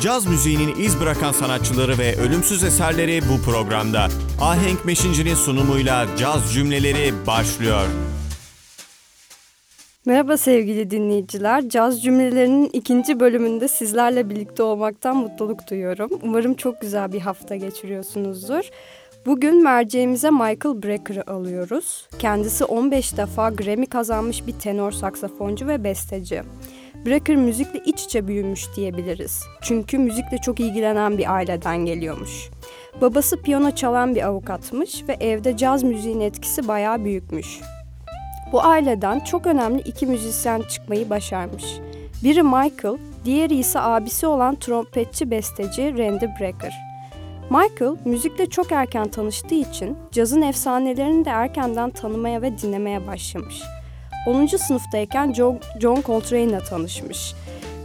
Caz müziğinin iz bırakan sanatçıları ve ölümsüz eserleri bu programda. Ahenk Meşinci'nin sunumuyla Caz Cümleleri başlıyor. Merhaba sevgili dinleyiciler. Caz cümlelerinin ikinci bölümünde sizlerle birlikte olmaktan mutluluk duyuyorum. Umarım çok güzel bir hafta geçiriyorsunuzdur. Bugün merceğimize Michael Brecker'ı alıyoruz. Kendisi 15 defa Grammy kazanmış bir tenor saksafoncu ve besteci. Brecker müzikle iç içe büyümüş diyebiliriz. Çünkü müzikle çok ilgilenen bir aileden geliyormuş. Babası piyano çalan bir avukatmış ve evde caz müziğin etkisi bayağı büyükmüş. Bu aileden çok önemli iki müzisyen çıkmayı başarmış. Biri Michael, diğeri ise abisi olan trompetçi besteci Randy Brecker. Michael müzikle çok erken tanıştığı için cazın efsanelerini de erkenden tanımaya ve dinlemeye başlamış. 10. sınıftayken John, John Coltrane ile tanışmış.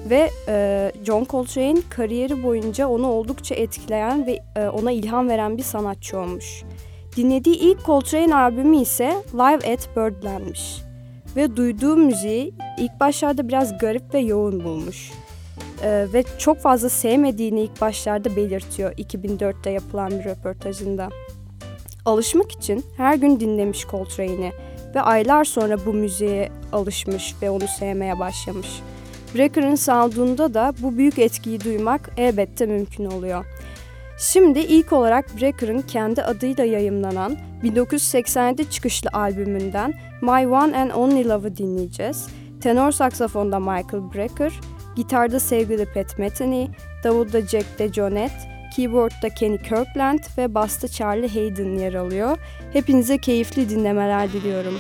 Ve e, John Coltrane kariyeri boyunca onu oldukça etkileyen ve e, ona ilham veren bir sanatçı olmuş. Dinlediği ilk Coltrane albümü ise Live at Birdland'miş. Ve duyduğu müziği ilk başlarda biraz garip ve yoğun bulmuş. Ee, ve çok fazla sevmediğini ilk başlarda belirtiyor 2004'te yapılan bir röportajında. Alışmak için her gün dinlemiş Coltrane'i ve aylar sonra bu müziğe alışmış ve onu sevmeye başlamış. Brecker'ın sound'unda da bu büyük etkiyi duymak elbette mümkün oluyor. Şimdi ilk olarak Brecker'ın kendi adıyla yayımlanan 1987 çıkışlı albümünden My One and Only Love'ı dinleyeceğiz. Tenor saksafonda Michael Brecker, gitarda sevgili Pat Metheny, davulda Jack DeJohnette, keyboardda Kenny Kirkland ve basta Charlie Hayden yer alıyor. Hepinize keyifli dinlemeler diliyorum.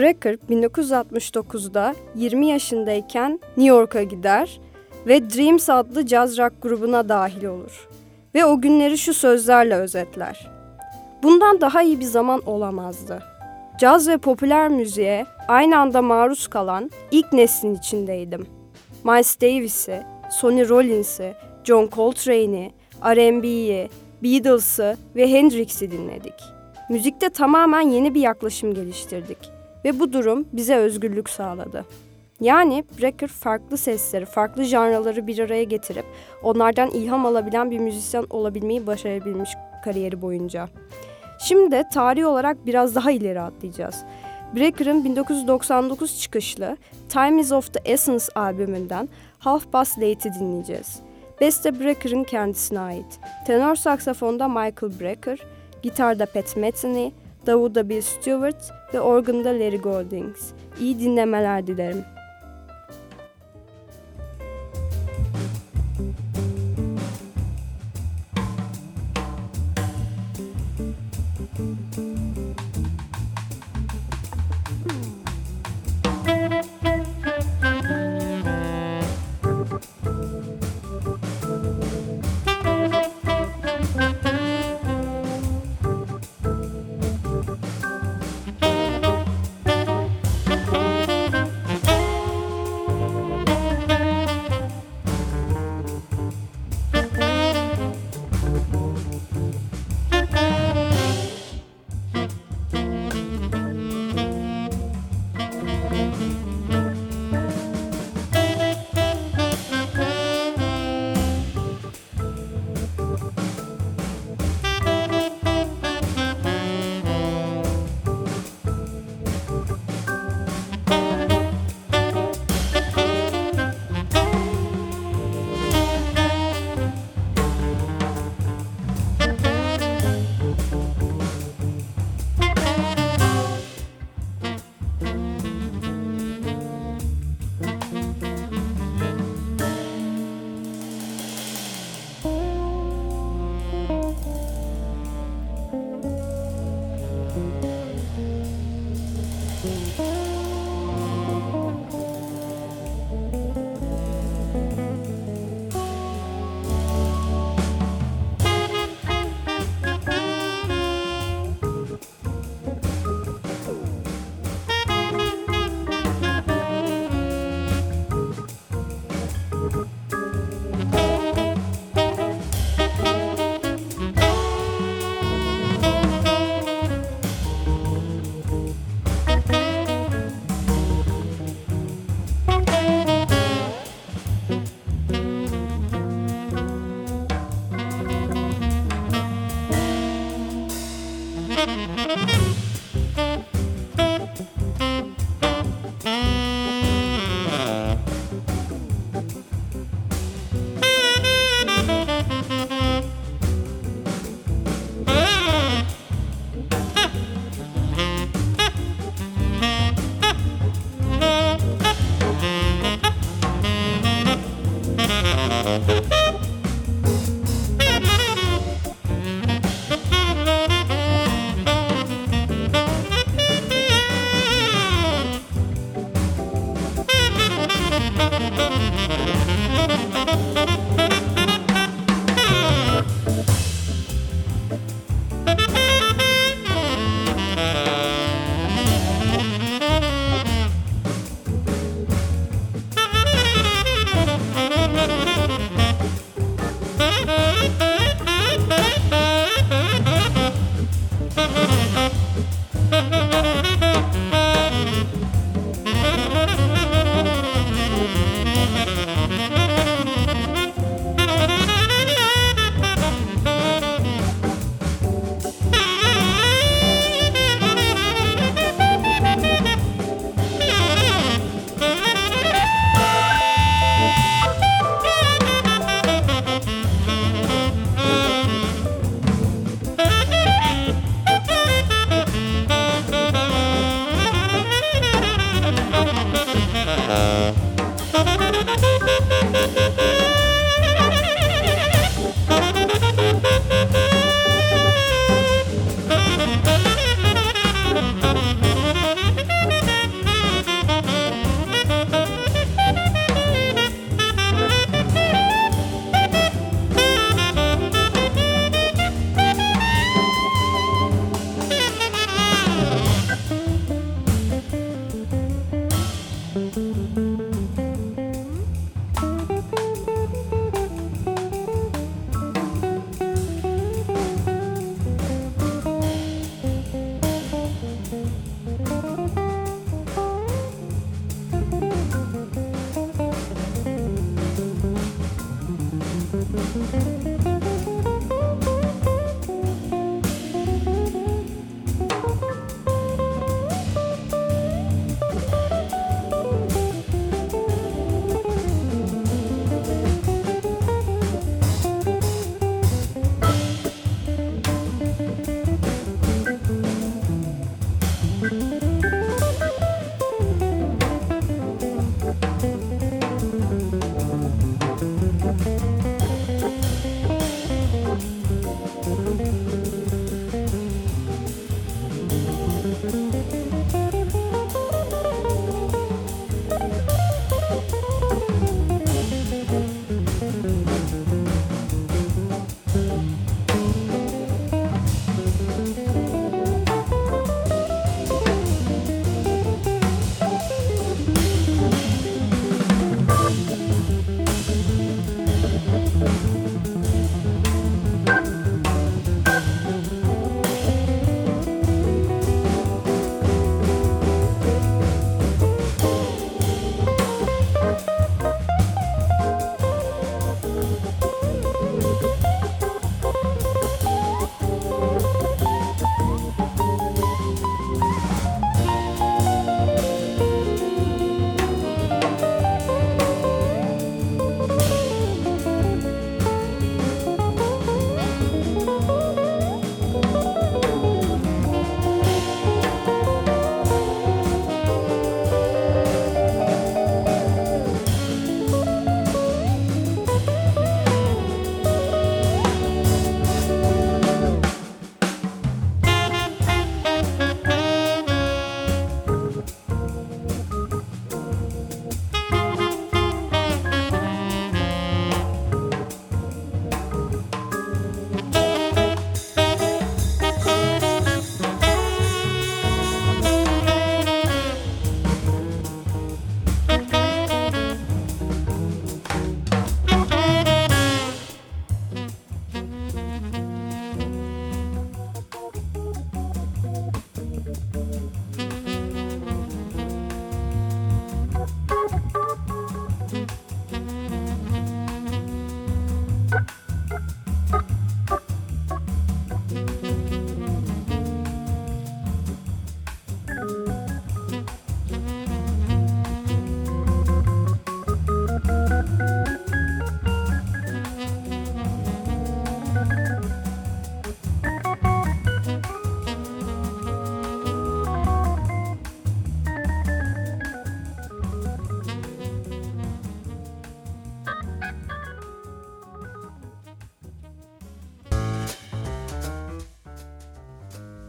Brecker 1969'da 20 yaşındayken New York'a gider ve Dreams adlı caz rock grubuna dahil olur. Ve o günleri şu sözlerle özetler. Bundan daha iyi bir zaman olamazdı. Caz ve popüler müziğe aynı anda maruz kalan ilk neslin içindeydim. Miles Davis'i, Sonny Rollins'i, John Coltrane'i, R&B'yi, Beatles'ı ve Hendrix'i dinledik. Müzikte tamamen yeni bir yaklaşım geliştirdik ve bu durum bize özgürlük sağladı. Yani Brecker farklı sesleri, farklı janraları bir araya getirip onlardan ilham alabilen bir müzisyen olabilmeyi başarabilmiş kariyeri boyunca. Şimdi tarih olarak biraz daha ileri atlayacağız. Brecker'ın 1999 çıkışlı Time is of the Essence albümünden Half Past Late'i dinleyeceğiz. Beste Brecker'ın kendisine ait. Tenor saksafonda Michael Brecker, gitarda Pat Metheny, Davulda Bill Stewart ve organda Larry Goldings. İyi dinlemeler dilerim.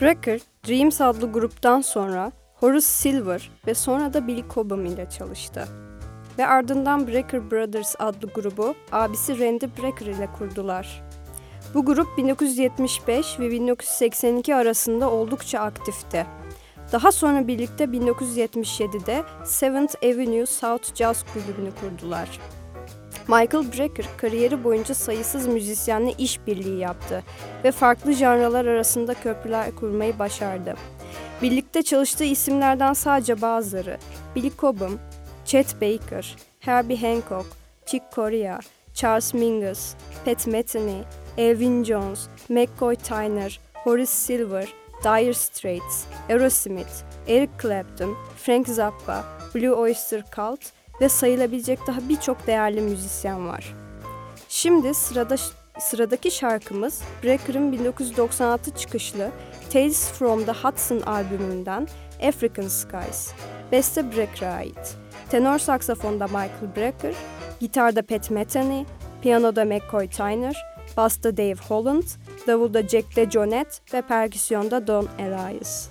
Brecker, Dreams adlı gruptan sonra Horace Silver ve sonra da Billy Cobham ile çalıştı. Ve ardından Brecker Brothers adlı grubu abisi Randy Brecker ile kurdular. Bu grup 1975 ve 1982 arasında oldukça aktifti. Daha sonra birlikte 1977'de Seventh Avenue South Jazz Kulübü'nü kurdular. Michael Brecker kariyeri boyunca sayısız müzisyenle işbirliği yaptı ve farklı janralar arasında köprüler kurmayı başardı. Birlikte çalıştığı isimlerden sadece bazıları Billy Cobham, Chet Baker, Herbie Hancock, Chick Corea, Charles Mingus, Pat Metheny, Elvin Jones, McCoy Tyner, Horace Silver, Dire Straits, Aerosmith, Eric Clapton, Frank Zappa, Blue Oyster Cult ve sayılabilecek daha birçok değerli müzisyen var. Şimdi sırada sıradaki şarkımız Brecker'ın 1996 çıkışlı Tales from the Hudson albümünden African Skies. Beste Brecker'a ait. Tenor saksafonda Michael Brecker, gitarda Pat Metheny, piyanoda McCoy Tyner, basta Dave Holland, davulda Jack DeJohnette ve perküsyonda Don Elias.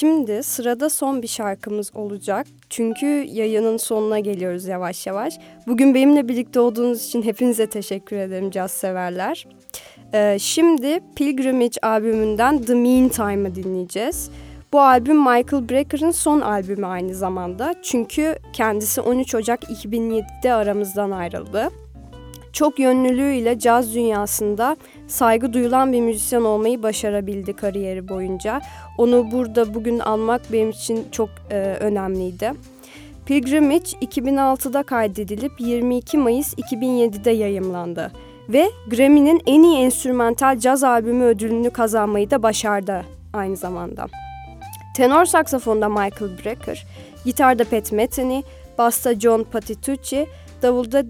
Şimdi sırada son bir şarkımız olacak. Çünkü yayının sonuna geliyoruz yavaş yavaş. Bugün benimle birlikte olduğunuz için hepinize teşekkür ederim caz severler. Ee, şimdi Pilgrimage albümünden The Meantime'ı dinleyeceğiz. Bu albüm Michael Brecker'ın son albümü aynı zamanda. Çünkü kendisi 13 Ocak 2007'de aramızdan ayrıldı. Çok yönlülüğüyle caz dünyasında saygı duyulan bir müzisyen olmayı başarabildi kariyeri boyunca. Onu burada bugün almak benim için çok e, önemliydi. Pilgrimage 2006'da kaydedilip 22 Mayıs 2007'de yayımlandı ve Grammy'nin en iyi enstrümantal caz albümü ödülünü kazanmayı da başardı aynı zamanda. Tenor saksafonda Michael Brecker, gitarda Pat Metheny, basta John Patitucci, davulda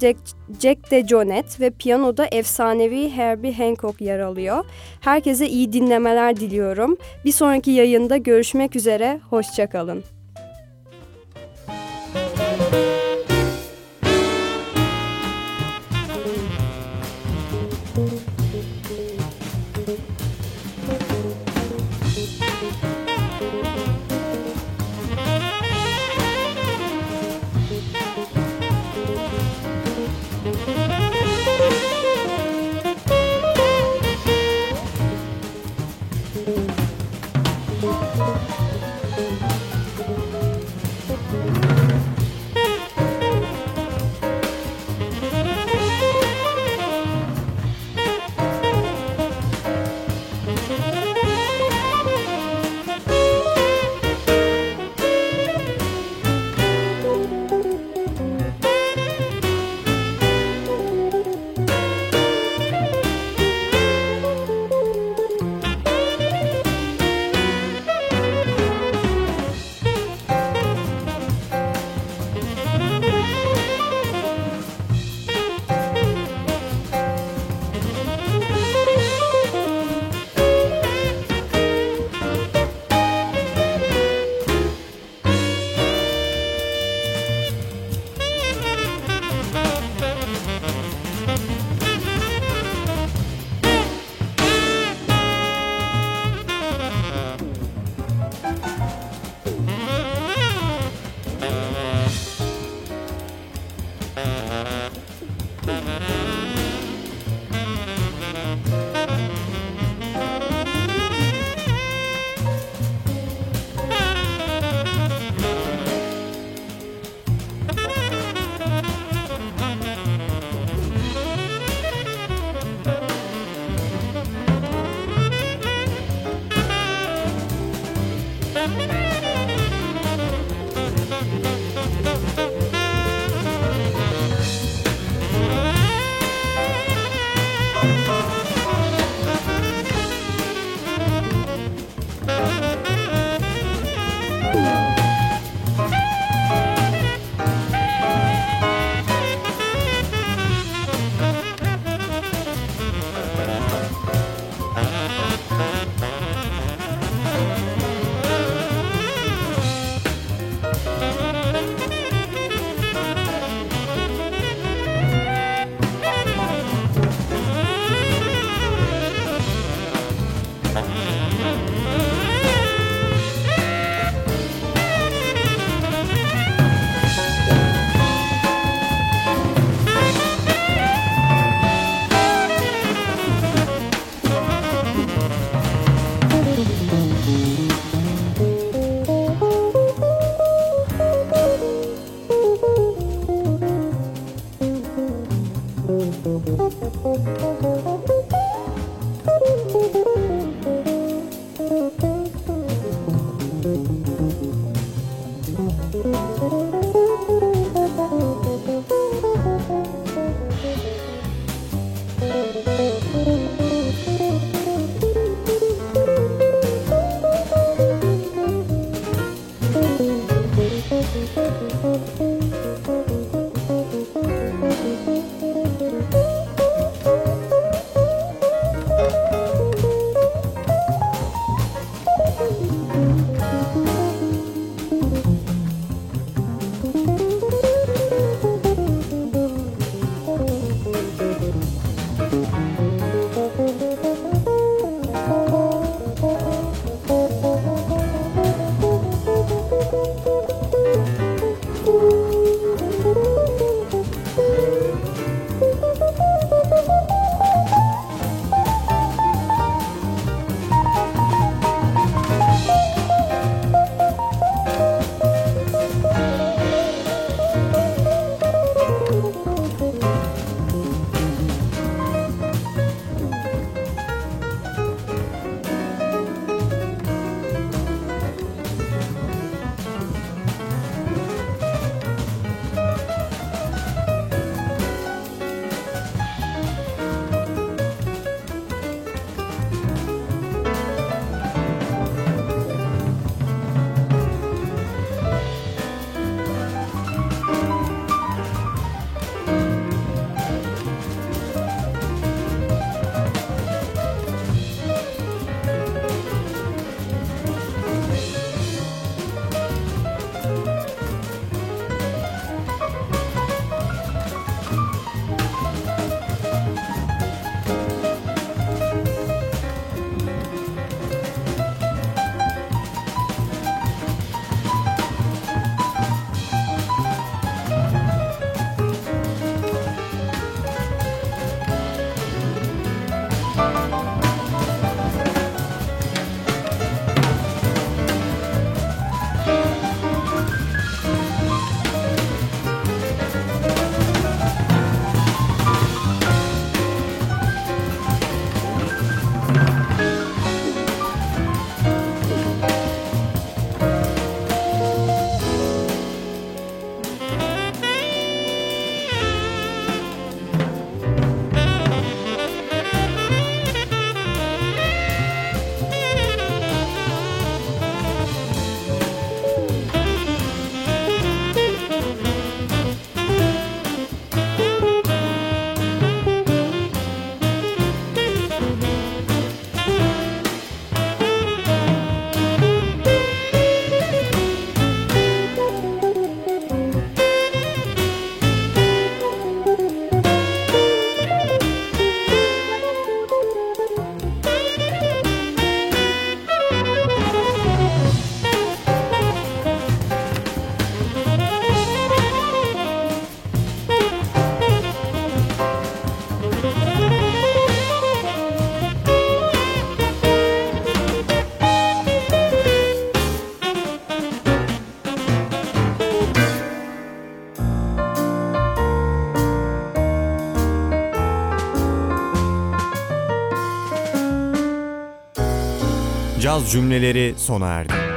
Jack DeJohnette ve piyanoda efsanevi Herbie Hancock yer alıyor. Herkese iyi dinlemeler diliyorum. Bir sonraki yayında görüşmek üzere, hoşçakalın. Cümleleri sona erdi.